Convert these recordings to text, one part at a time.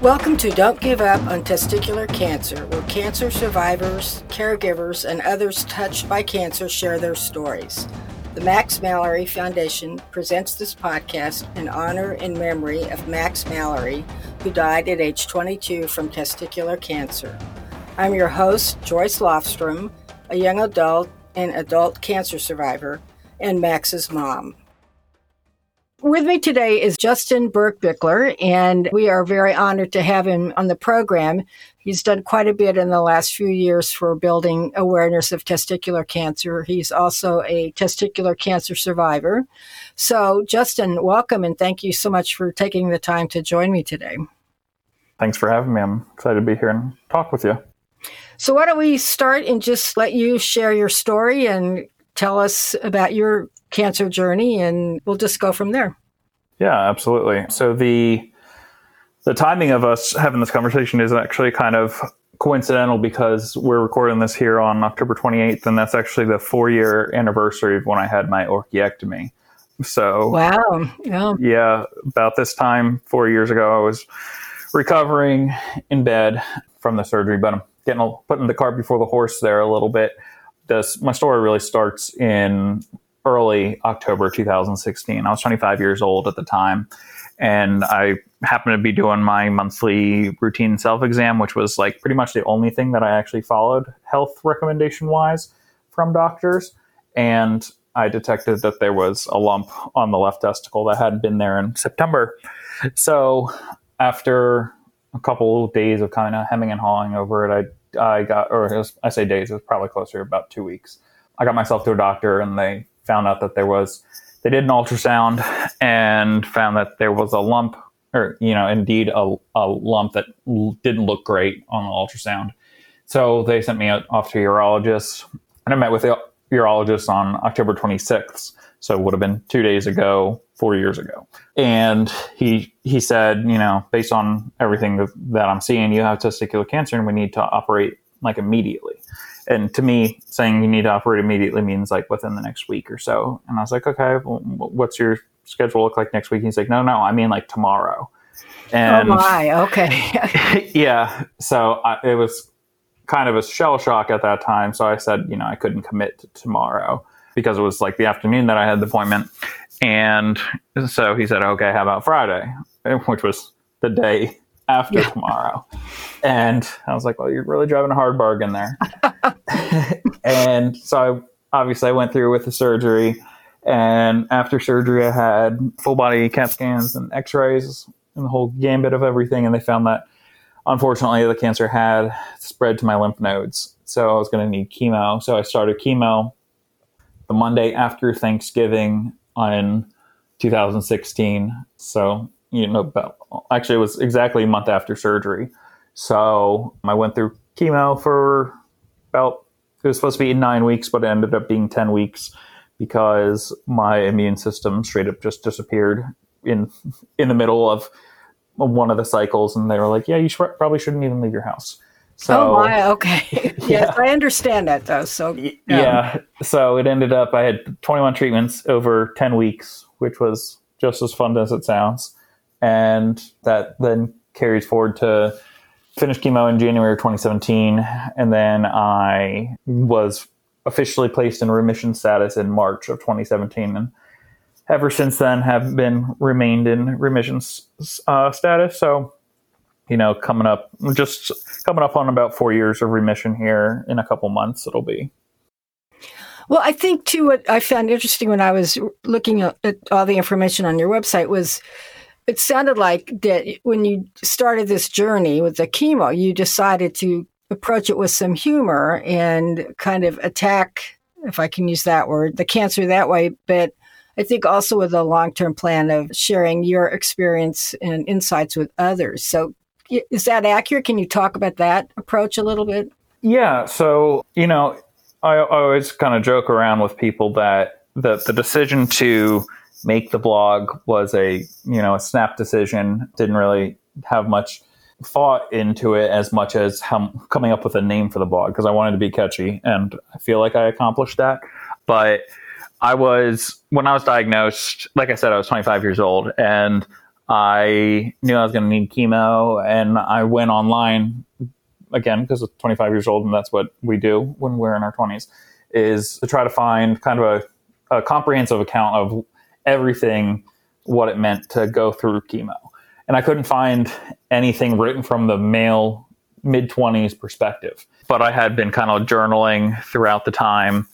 Welcome to Don't Give Up on Testicular Cancer, where cancer survivors, caregivers, and others touched by cancer share their stories. The Max Mallory Foundation presents this podcast in honor and memory of Max Mallory, who died at age 22 from testicular cancer. I'm your host, Joyce Lofstrom, a young adult and adult cancer survivor, and Max's mom. With me today is Justin Birckbichler, and we are very honored to have him on the program. He's done quite a bit in the last few years for building awareness of testicular cancer. He's also a testicular cancer survivor. So, Justin, welcome and thank you so much for taking the time to join me today. Thanks for having me. I'm excited to be here and talk with you. So, why don't we start and just let you share your story and tell us about your cancer journey, and we'll just go from there. Yeah, absolutely. So the the timing of us having this conversation is actually kind of coincidental because we're recording this here on October 28th, and that's actually the four year anniversary of when I had my orchiectomy. So, wow. Yeah. yeah, about this time, four years ago, I was recovering in bed from the surgery, but I'm getting a putting the cart before the horse there a little bit. This, my story really starts in early October 2016. I was 25 years old at the time, and I happened to be doing my monthly routine self exam, which was like pretty much the only thing that I actually followed health recommendation wise from doctors. And I detected that there was a lump on the left testicle that hadn't been there in September. So after a couple of days of kind of hemming and hawing over it, I I got, or was, I say days, it was probably closer to about two weeks. I got myself to a doctor, and they found out that there was they did an ultrasound and found that there was a lump or you know indeed a, a lump that didn't look great on the ultrasound. So they sent me off to a urologist and i met with the urologist on october 26th so it would have been two days ago four years ago. And he he said you know based on everything that, that i'm seeing you have testicular cancer and we need to operate like immediately and to me, saying you need to operate immediately means like within the next week or so. And I was like, okay, well, what's your schedule look like next week? And he's like, no, no, I mean like tomorrow. Oh, and oh my, okay. yeah. So I, it was kind of a shell shock at that time. So I said, you know, I couldn't commit to tomorrow because it was like the afternoon that I had the appointment. And so he said, okay, how about Friday? Which was the day after yeah. tomorrow. And I was like, well, you're really driving a hard bargain there. and so I, obviously I went through with the surgery. And after surgery, I had full body CAT scans and x rays and the whole gambit of everything. And they found that unfortunately the cancer had spread to my lymph nodes. So I was going to need chemo. So I started chemo the Monday after Thanksgiving in 2016. So you know, about, actually, it was exactly a month after surgery. So I went through chemo for about, it was supposed to be nine weeks, but it ended up being 10 weeks because my immune system straight up just disappeared in in the middle of one of the cycles and they were like yeah you probably shouldn't even leave your house so oh my okay yes yeah. i understand that though so yeah. yeah so it ended up i had 21 treatments over 10 weeks which was just as fun as it sounds and that then carries forward to finish chemo in January of 2017, and then I was officially placed in remission status in March of 2017, and ever since then have been remained in remission uh, status. So, you know, coming up just coming up on about four years of remission here in a couple months, it'll be. Well, I think too, what I found interesting when I was looking at all the information on your website was it sounded like that when you started this journey with the chemo, you decided to approach it with some humor and kind of attack, if I can use that word, the cancer that way. But I think also with a long term plan of sharing your experience and insights with others. So, is that accurate? Can you talk about that approach a little bit? Yeah. So, you know, I, I always kind of joke around with people that the, the decision to make the blog was a you know a snap decision. Didn't really have much thought into it as much as how, coming up with a name for the blog because I wanted to be catchy, and I feel like I accomplished that. But I was when I was diagnosed, like I said, I was 25 years old, and I knew I was going to need chemo, and I went online again because I'm 25 years old, and that's what we do when we're in our 20s, is to try to find kind of a, a comprehensive account of everything, what it meant to go through chemo. And I couldn't find anything written from the male mid 20s perspective. But I had been kind of journaling throughout the time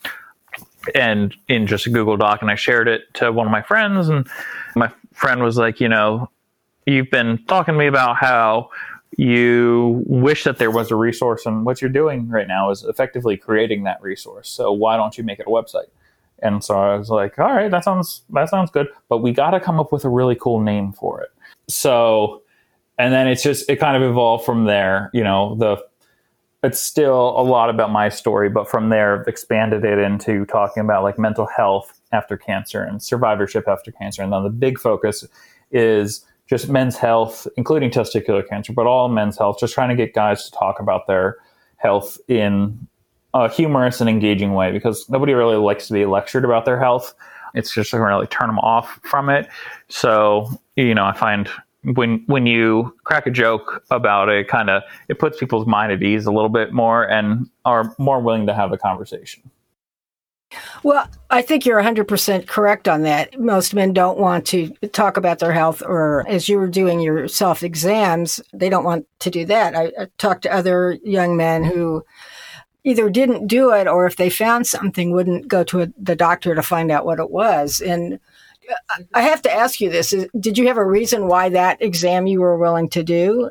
and in just a Google Doc, and I shared it to one of my friends. And my friend was like, You know, you've been talking to me about how you wish that there was a resource, and what you're doing right now is effectively creating that resource. So why don't you make it a website? And so I was like, all right, that sounds that sounds good, but we got to come up with a really cool name for it. So, and then it's just it kind of evolved from there. You know, the it's still a lot about my story, but from there expanded it into talking about like mental health after cancer and survivorship after cancer, and then the big focus is just men's health, including testicular cancer, but all men's health. Just trying to get guys to talk about their health in a humorous and engaging way because nobody really likes to be lectured about their health. It's just going to really turn them off from it. So, you know, I find when when you crack a joke about it, kind of it puts people's mind at ease a little bit more and are more willing to have a conversation. Well, I think you're 100% correct on that. Most men don't want to talk about their health, or as you were doing your self exams, they don't want to do that. I, I talked to other young men who either didn't do it or if they found something wouldn't go to a, the doctor to find out what it was. And uh, i have to ask you this did you have a reason why that exam you were willing to do?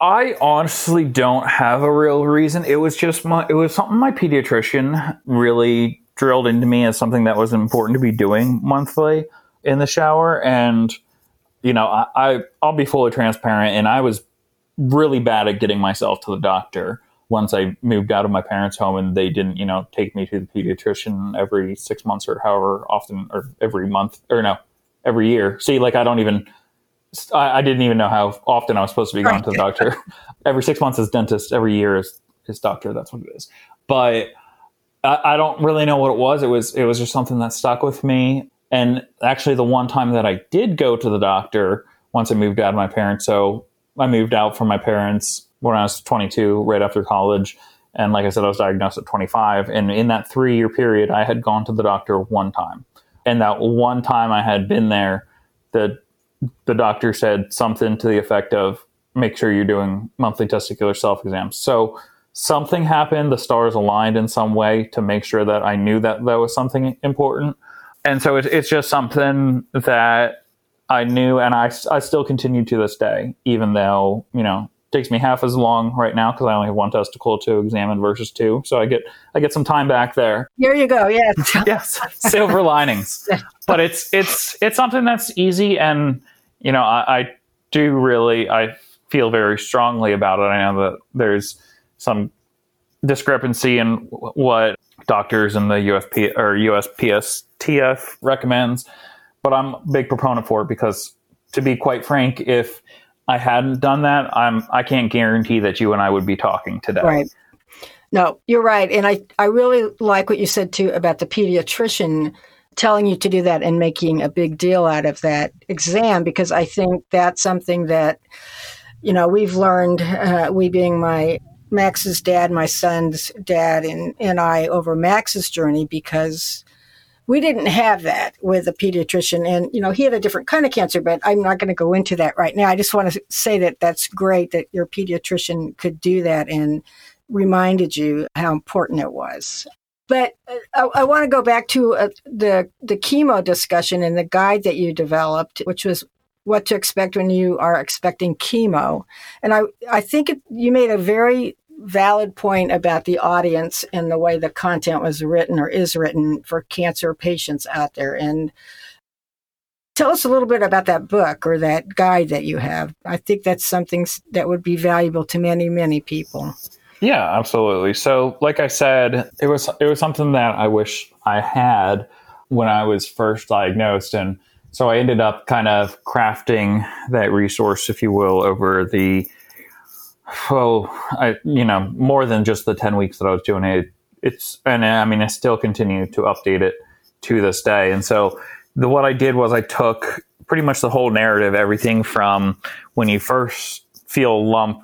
I honestly don't have a real reason. It was just my it was something my pediatrician really drilled into me as something that was important to be doing monthly in the shower. And you know I, I i'll be fully transparent and i was really bad at getting myself to the doctor once I moved out of my parents' home and they didn't, you know, take me to the pediatrician every six months or however often or every month or no, every year. See, like I don't even, I, I didn't even know how often I was supposed to be going to the doctor. every six months is dentist, every year is, is doctor. That's what it is. But I, I don't really know what it was. It was, it was just something that stuck with me. And actually, the one time that I did go to the doctor once I moved out of my parents, so I moved out from my parents when I was 22, right after college. And like I said, I was diagnosed at 25. And in that three year period, I had gone to the doctor one time. And that one time I had been there, the, the doctor said something to the effect of make sure you're doing monthly testicular self exams. So something happened, the stars aligned in some way to make sure that I knew that that was something important. And so it, it's just something that I knew, and I, I still continue to this day, even though, you know, takes me half as long right now because I only have one testicle to examine versus two. So I get I get some time back there. Here you go. Yes. yes. Silver linings. But it's it's it's something that's easy and you know, I, I do really I feel very strongly about it. I know that there's some discrepancy in what doctors and the USP or USPSTF recommends, but I'm a big proponent for it because to be quite frank, if I hadn't done that, I'm I can't guarantee that you and I would be talking today. Right. No, you're right. And I, I really like what you said too about the pediatrician telling you to do that and making a big deal out of that exam because I think that's something that, you know, we've learned, uh, we being my Max's dad, my son's dad, and, and I over Max's journey because we didn't have that with a pediatrician and you know he had a different kind of cancer but i'm not going to go into that right now i just want to say that that's great that your pediatrician could do that and reminded you how important it was but uh, I, I want to go back to uh, the the chemo discussion and the guide that you developed, which was what to expect when you are expecting chemo. And I I think it, you made a very valid point about the audience and the way the content was written or is written for cancer patients out there. And tell us a little bit about that book or that guide that you have. I think that's something that would be valuable to many, many people. Yeah, absolutely. So, like I said, it was it was something that I wish I had when I was first diagnosed, and so I ended up kind of crafting that resource, if you will, over the oh, I you know more than just the ten weeks that I was doing it. It's and I mean I still continue to update it to this day. And so the, what I did was I took pretty much the whole narrative, everything from when you first feel a lump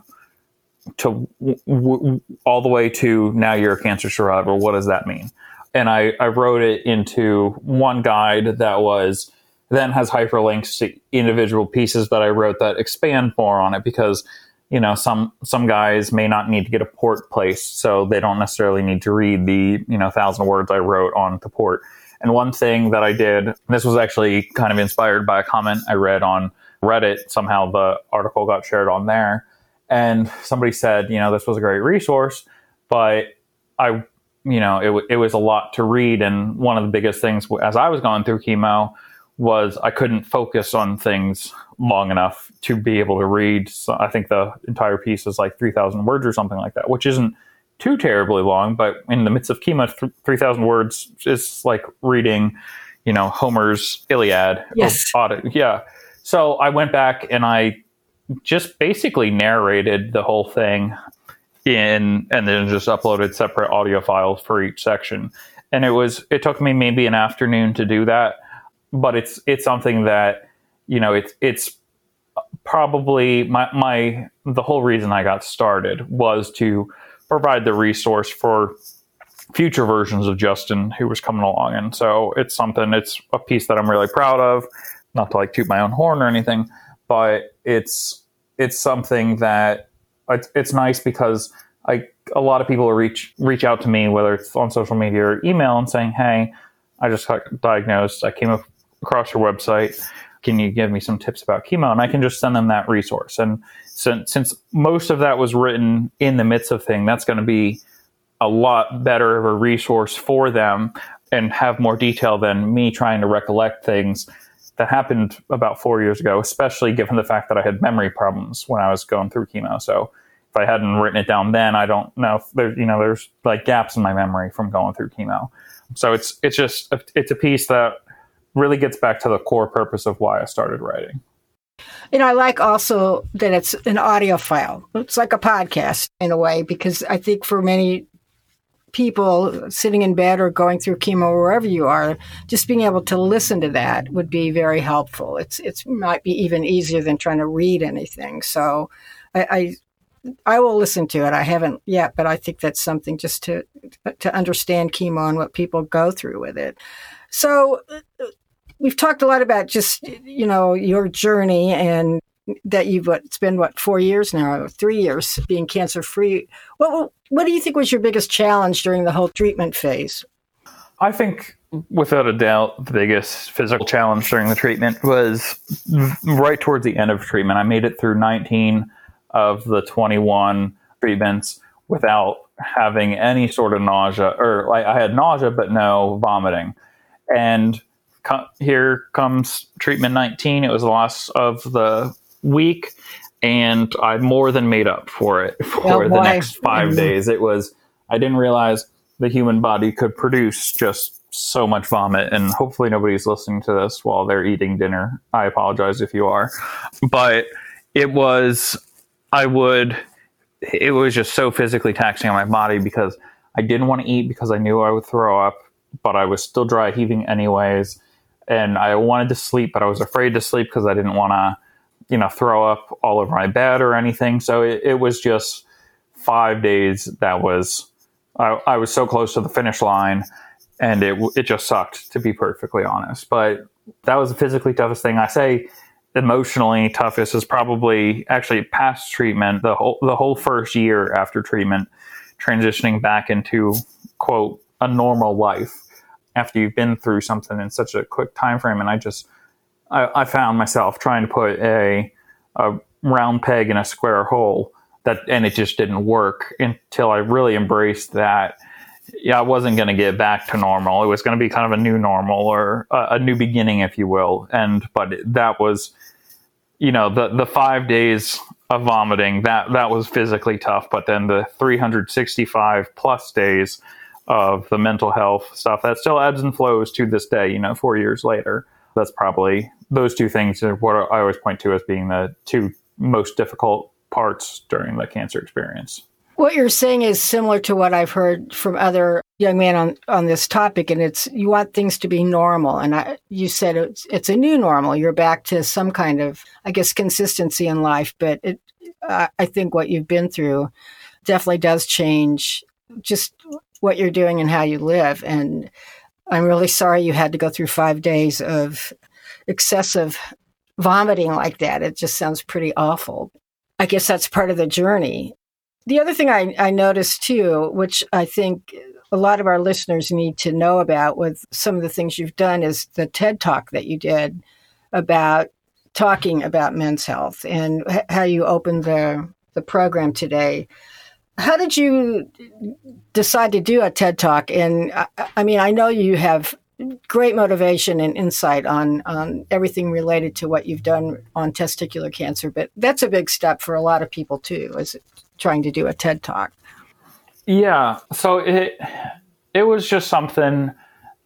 to w- w- all the way to now you're a cancer survivor. What does that mean? And I, I wrote it into one guide that was then has hyperlinks to individual pieces that I wrote that expand more on it because you know some some guys may not need to get a port placed so they don't necessarily need to read the you know thousand words I wrote on the port. And one thing that I did, this was actually kind of inspired by a comment I read on Reddit. Somehow the article got shared on there. And somebody said, you know, this was a great resource, but I, you know, it, it was a lot to read. And one of the biggest things as I was going through chemo was I couldn't focus on things long enough to be able to read. So I think the entire piece is like 3,000 words or something like that, which isn't too terribly long, but in the midst of chemo, th- 3,000 words is like reading, you know, Homer's Iliad. Oh, yes. Yeah. So I went back and I just basically narrated the whole thing in, and then just uploaded separate audio files for each section. And it was, it took me maybe an afternoon to do that, but it's, it's something that, you know, it's, it's probably my, my, the whole reason I got started was to, provide the resource for future versions of Justin who was coming along. And so it's something, it's a piece that I'm really proud of, not to like toot my own horn or anything, but it's, it's something that it's, it's nice because I, a lot of people reach, reach out to me, whether it's on social media or email and saying, Hey, I just got diagnosed. I came across your website. Can you give me some tips about chemo? And I can just send them that resource. And since, since most of that was written in the midst of thing, that's going to be a lot better of a resource for them and have more detail than me trying to recollect things that happened about four years ago, especially given the fact that I had memory problems when I was going through chemo. So if I hadn't written it down then, I don't know if there's, you know, there's like gaps in my memory from going through chemo. So it's, it's just, it's a piece that really gets back to the core purpose of why I started writing. Know, I like also that it's an audio file. It's like a podcast in a way, because I think for many people sitting in bed or going through chemo wherever you are, just being able to listen to that would be very helpful. It's it might be even easier than trying to read anything. So I, I I will listen to it. I haven't yet, but I think that's something just to to understand chemo and what people go through with it. So we've talked a lot about just you know your journey and that you've what it's been what four years now three years being cancer free what what do you think was your biggest challenge during the whole treatment phase? I think without a doubt the biggest physical challenge during the treatment was right towards the end of treatment. I made it through 19 of the 21 treatments without having any sort of nausea or like i had nausea but no vomiting. And here comes treatment 19. It was the last of the week, and I more than made up for it for oh, the next 5 mm-hmm. days. It was, I didn't realize the human body could produce just so much vomit, and hopefully nobody's listening to this while they're eating dinner. I apologize if you are. But it was, I would, it was just so physically taxing on my body because I didn't want to eat because I knew I would throw up, but I was still dry heaving anyways and I wanted to sleep, but I was afraid to sleep because I didn't want to, you know, throw up all over my bed or anything. So it, it was just five days that was, I, I, was so close to the finish line and it, it just sucked to be perfectly honest. But that was the physically toughest thing. I say emotionally toughest is probably actually past treatment, the whole, the whole first year after treatment, transitioning back into quote, a normal life after you've been through something in such a quick time frame. And I just, I, I found myself trying to put a, a round peg in a square hole that, and it just didn't work until I really embraced that. Yeah, I wasn't going to get back to normal. It was going to be kind of a new normal or a, a new beginning, if you will. And, but that was, you know, the, the five days of vomiting, that, that was physically tough. But then the 365 plus days, of the mental health stuff that still ebbs and flows to this day, you know, four years later. That's probably those two things are what I always point to as being the two most difficult parts during the cancer experience. What you're saying is similar to what I've heard from other young men on, on this topic, and it's you want things to be normal. And I, you said it's, it's a new normal. You're back to some kind of, I guess, consistency in life. But it, uh, I think what you've been through definitely does change just what you're doing and how you live. And I'm really sorry you had to go through five days of excessive vomiting like that. It just sounds pretty awful. I guess that's part of the journey. The other thing I, I noticed too, which I think a lot of our listeners need to know about with some of the things you've done, is the TED talk that you did about talking about men's health and how you opened the, the program today. How did you decide to do a TED talk? And I, I mean, I know you have great motivation and insight on on everything related to what you've done on testicular cancer but that's a big step for a lot of people too is trying to do a ted talk yeah so it it was just something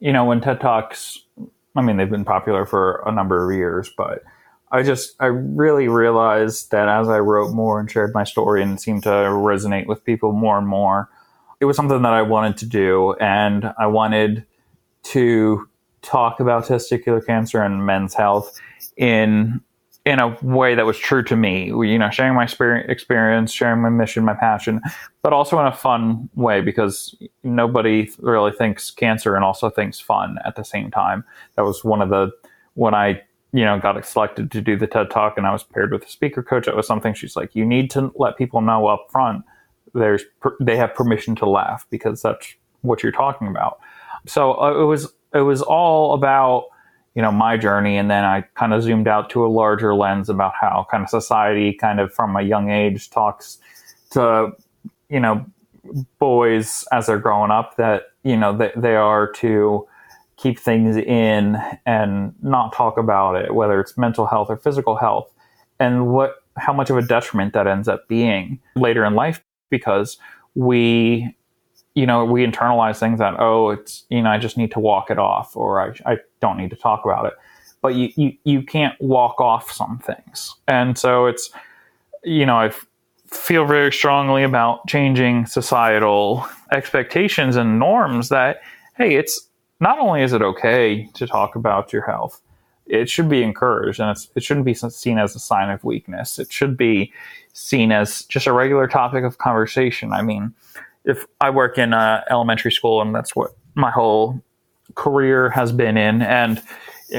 you know when ted talks i mean they've been popular for a number of years but i just i really realized that as i wrote more and shared my story and seemed to resonate with people more and more it was something that i wanted to do and i wanted to talk about testicular cancer and men's health in in a way that was true to me. You know, sharing my experience, sharing my mission, my passion, but also in a fun way because nobody really thinks cancer and also thinks fun at the same time. That was one of the when I you know got selected to do the TED Talk and I was paired with a speaker coach. That was something she's like, you need to let people know up front. There's they have permission to laugh because that's what you're talking about. So uh, it was it was all about you know my journey and then i kind of zoomed out to a larger lens about how kind of society kind of from a young age talks to you know boys as they're growing up that you know they are to keep things in and not talk about it whether it's mental health or physical health and what how much of a detriment that ends up being later in life because we you know, we internalize things that, oh, it's, you know, I just need to walk it off or I, I don't need to talk about it. But you, you, you can't walk off some things. And so it's, you know, I feel very strongly about changing societal expectations and norms that, hey, it's not only is it okay to talk about your health, it should be encouraged and it shouldn't be seen as a sign of weakness. It should be seen as just a regular topic of conversation. I mean, if I work in uh, elementary school, and that's what my whole career has been in, and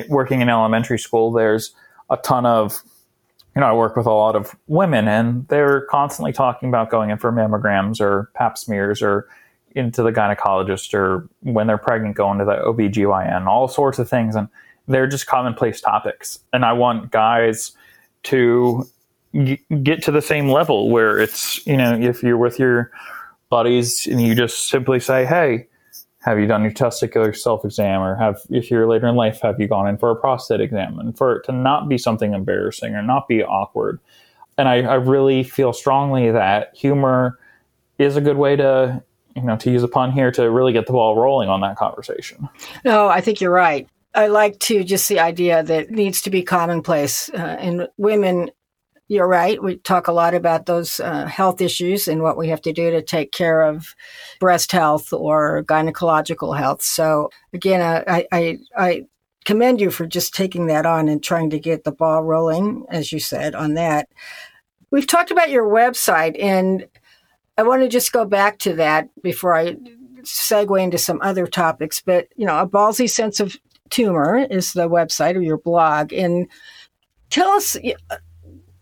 working in elementary school, there's a ton of you know, I work with a lot of women and they're constantly talking about going in for mammograms or pap smears or into the gynecologist or when they're pregnant going to the OBGYN, all sorts of things. And they're just commonplace topics. And I want guys to g- get to the same level where it's, you know, if you're with your buddies and you just simply say, Hey, have you done your testicular self exam or have if you're later in life, have you gone in for a prostate exam? And for it to not be something embarrassing or not be awkward. And I, I really feel strongly that humor is a good way to you know, to use a pun here, to really get the ball rolling on that conversation. No, I think you're right. I like to just the idea that needs to be commonplace. Uh, and women you're right. We talk a lot about those uh, health issues and what we have to do to take care of breast health or gynecological health. So again, uh, I, I, I commend you for just taking that on and trying to get the ball rolling, as you said, on that. We've talked about your website, and I want to just go back to that before I segue into some other topics. But you know, a ballsy sense of tumor is the website or your blog, and tell us uh,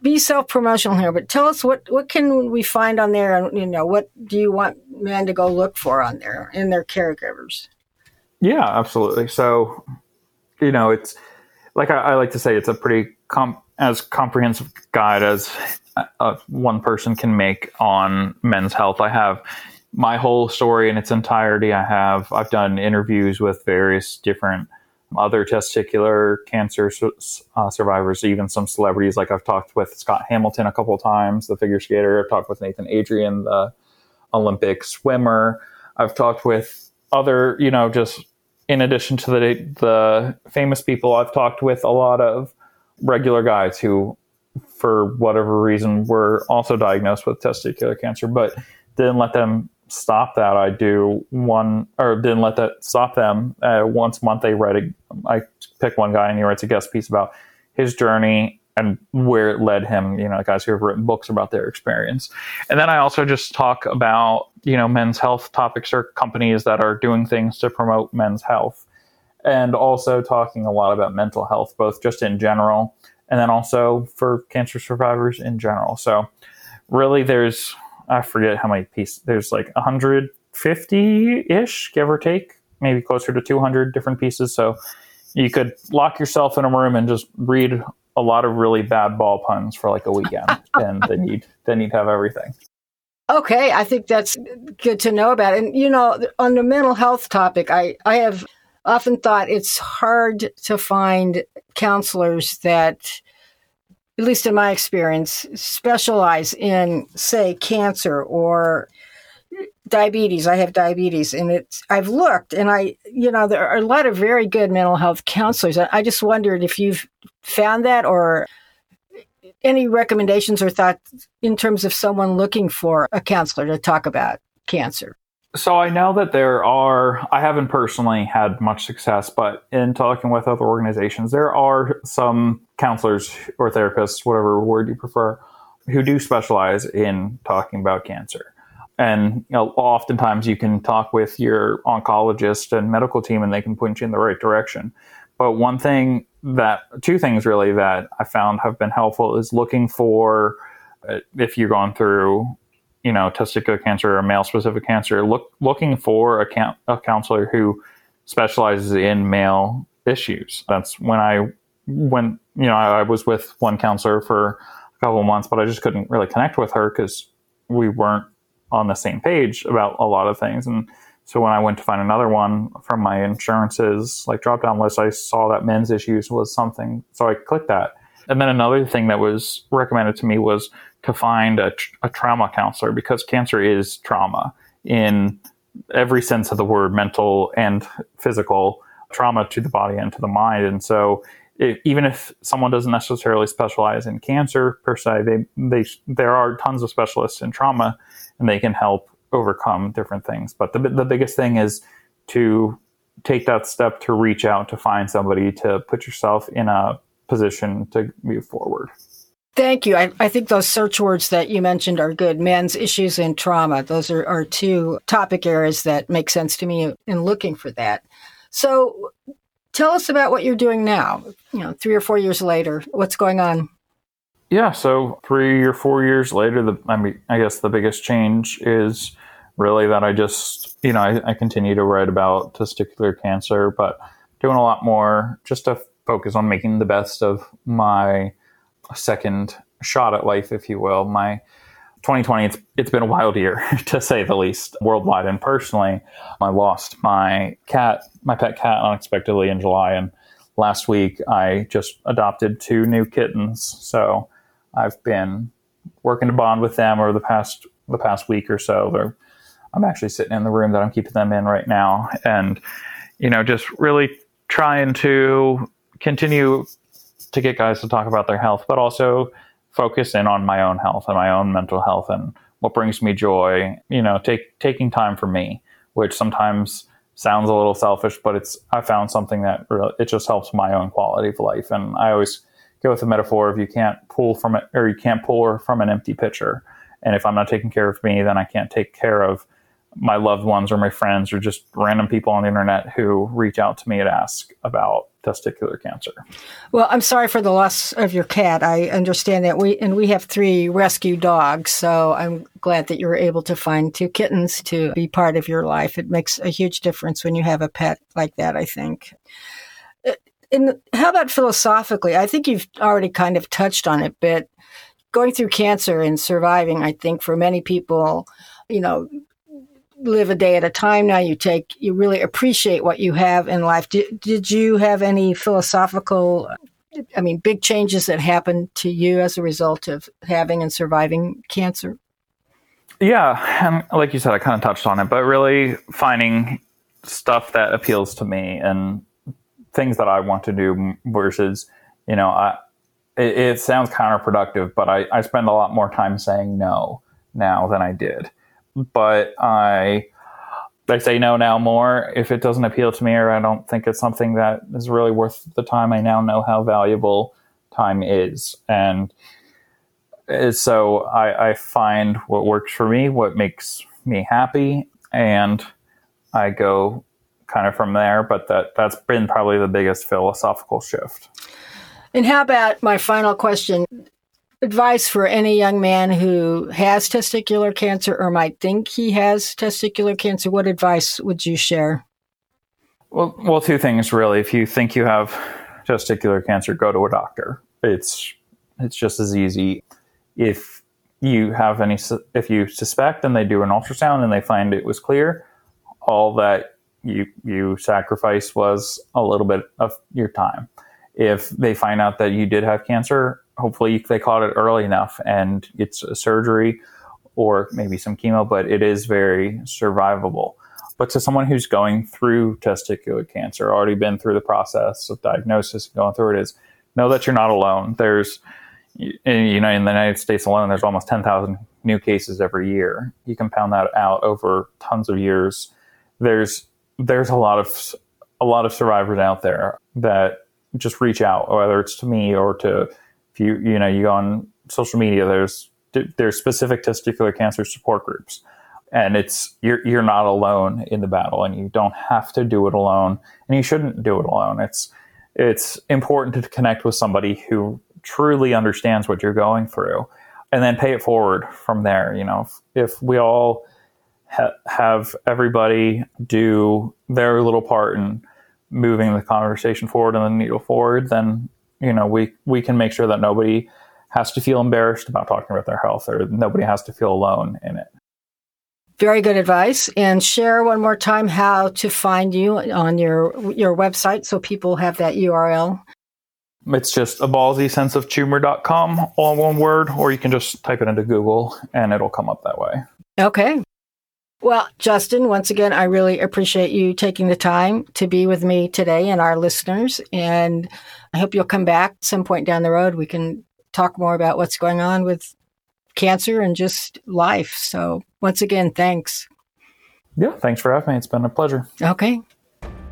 be self promotional here, but tell us what what can we find on there, and you know what do you want men to go look for on there in their caregivers? Yeah, absolutely. So, you know, it's like I, I like to say, it's a pretty com- as comprehensive guide as uh, one person can make on men's health. I have my whole story in its entirety. I have I've done interviews with various different other testicular cancer uh, survivors, even some celebrities. Like I've talked with Scott Hamilton a couple times, the figure skater. I've talked with Nathan Adrian, the Olympic swimmer. I've talked with other, you know, just in addition to the the famous people, I've talked with a lot of regular guys who, for whatever reason, were also diagnosed with testicular cancer. But didn't let them stop that. I do one or didn't let that stop them. Uh, once a month, they write a. I pick one guy and he writes a guest piece about his journey and where it led him. You know, guys who have written books about their experience. And then I also just talk about you know men's health topics or companies that are doing things to promote men's health, and also talking a lot about mental health, both just in general and then also for cancer survivors in general. So really, there's I forget how many pieces. There's like 150 ish, give or take, maybe closer to 200 different pieces. So you could lock yourself in a room and just read a lot of really bad ball puns for like a weekend, and then you'd then you'd have everything. Okay, I think that's good to know about. And you know, on the mental health topic, I I have often thought it's hard to find counselors that at least in my experience, specialize in, say, cancer or diabetes. I have diabetes, and it's. I've looked, and I, you know, there are a lot of very good mental health counselors. I just wondered if you've found that, or any recommendations or thoughts in terms of someone looking for a counselor to talk about cancer. So I know that there are, I haven't personally had much success, but in talking with other organizations, there are some counselors or therapists, whatever word you prefer, who do specialize in talking about cancer. And you know, oftentimes you can talk with your oncologist and medical team and they can point you in the right direction. But one thing that, two things really that I found have been helpful is looking for, uh, if you're going through you know testicular cancer or male specific cancer, look looking for a, a counselor who specializes in male issues. That's when I when you know I, I was with one counselor for a couple of months, but I just couldn't really connect with her because we weren't on the same page about a lot of things. And so when I went to find another one from my insurances like drop down list, I saw that men's issues was something. So I clicked that. And then another thing that was recommended to me was to find a, a trauma counselor because cancer is trauma in every sense of the word, mental and physical trauma to the body and to the mind. And so, if, even if someone doesn't necessarily specialize in cancer per se, they, they there are tons of specialists in trauma, and they can help overcome different things. But the the biggest thing is to take that step to reach out to find somebody to put yourself in a position to move forward. Thank you. I, I, think those search words that you mentioned are good. Men's issues and trauma. Those are, are two topic areas that make sense to me in looking for that. So tell us about what you're doing now. You know, three or four years later, what's going on? Yeah, so three or four years later, the I mean, I guess the biggest change is really that I just, you know, I, I continue to write about testicular cancer, but doing a lot more just to focus on making the best of my second shot at life, if you will. My 2020, it's, it's been a wild year to say the least, worldwide and personally. I lost my cat, my pet cat, unexpectedly in July, and last week I just adopted two new kittens. So I've been working to bond with them over the past the past week or so. They're, I'm actually sitting in the room that I'm keeping them in right now, and you know, just really trying to continue to get guys to talk about their health, but also focus in on my own health and my own mental health and what brings me joy. You know, take taking time for me, which sometimes sounds a little selfish, but it's I found something that really, it just helps my own quality of life. And I always go with the metaphor of you can't pull from it or you can't pour from an empty pitcher. And if I'm not taking care of me, then I can't take care of my loved ones or my friends or just random people on the internet who reach out to me and ask about testicular cancer. Well, I'm sorry for the loss of your cat. I understand that we and we have three rescue dogs, so I'm glad that you were able to find two kittens to be part of your life. It makes a huge difference when you have a pet like that, I think. Uh, and how about philosophically? I think you've already kind of touched on it, but going through cancer and surviving, I think for many people, you know, live a day at a time now. You take, you really appreciate what you have in life. Did, did you have any philosophical, I mean, big changes that happened to you as a result of having and surviving cancer? Yeah. And like you said, I kind of touched on it, but really finding stuff that appeals to me and things that I want to do versus, you know, I, it, it sounds counterproductive, but I, I spend a lot more time saying no now than I did but I I say no now more if it doesn't appeal to me or I don't think it's something that is really worth the time. I now know how valuable time is, and uh, so I, I find what works for me, what makes me happy, and I go kind of from there. But that that's been probably the biggest philosophical shift. And how about my final question? Advice for any young man who has testicular cancer or might think he has testicular cancer. What advice would you share? Well, well, two things really. If you think you have testicular cancer, go to a doctor. It's it's just as easy. If you have any, if you suspect and they do an ultrasound and they find it was clear, all that you you sacrifice was a little bit of your time. If they find out that you did have cancer, hopefully they caught it early enough and it's a surgery or maybe some chemo, but it is very survivable. But to someone who's going through testicular cancer, already been through the process of diagnosis, going through it, is know that you're not alone. There's, you know, in the United States alone, there's almost 10,000 new cases every year. You compound that out over tons of years. There's there's a lot of a lot of survivors out there that just reach out, whether it's to me or to if you you know you go on social media. There's there's specific testicular cancer support groups, and it's you're you're not alone in the battle, and you don't have to do it alone, and you shouldn't do it alone. It's it's important to connect with somebody who truly understands what you're going through, and then pay it forward from there. You know, if, if we all ha- have everybody do their little part in moving the conversation forward and the needle forward, then you know we we can make sure that nobody has to feel embarrassed about talking about their health or nobody has to feel alone in it. Very good advice. And share one more time how to find you on your your website so people have that URL. It's just a ballsy sense of tumor.com, all one word, or you can just type it into Google and it'll come up that way. Okay. Well, Justin, once again, I really appreciate you taking the time to be with me today and our listeners. And I hope you'll come back some point down the road. We can talk more about what's going on with cancer and just life. So, once again, thanks. Yeah, thanks for having me. It's been a pleasure. Okay.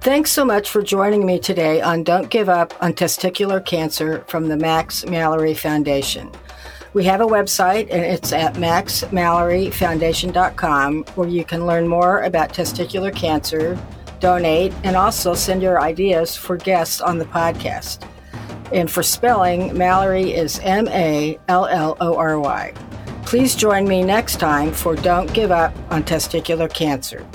Thanks so much for joining me today on Don't Give Up on Testicular Cancer from the Max Mallory Foundation. We have a website and it's at maxmalloryfoundation.com where you can learn more about testicular cancer, donate, and also send your ideas for guests on the podcast. And for spelling, Mallory is M A L L O R Y. Please join me next time for Don't Give Up on Testicular Cancer.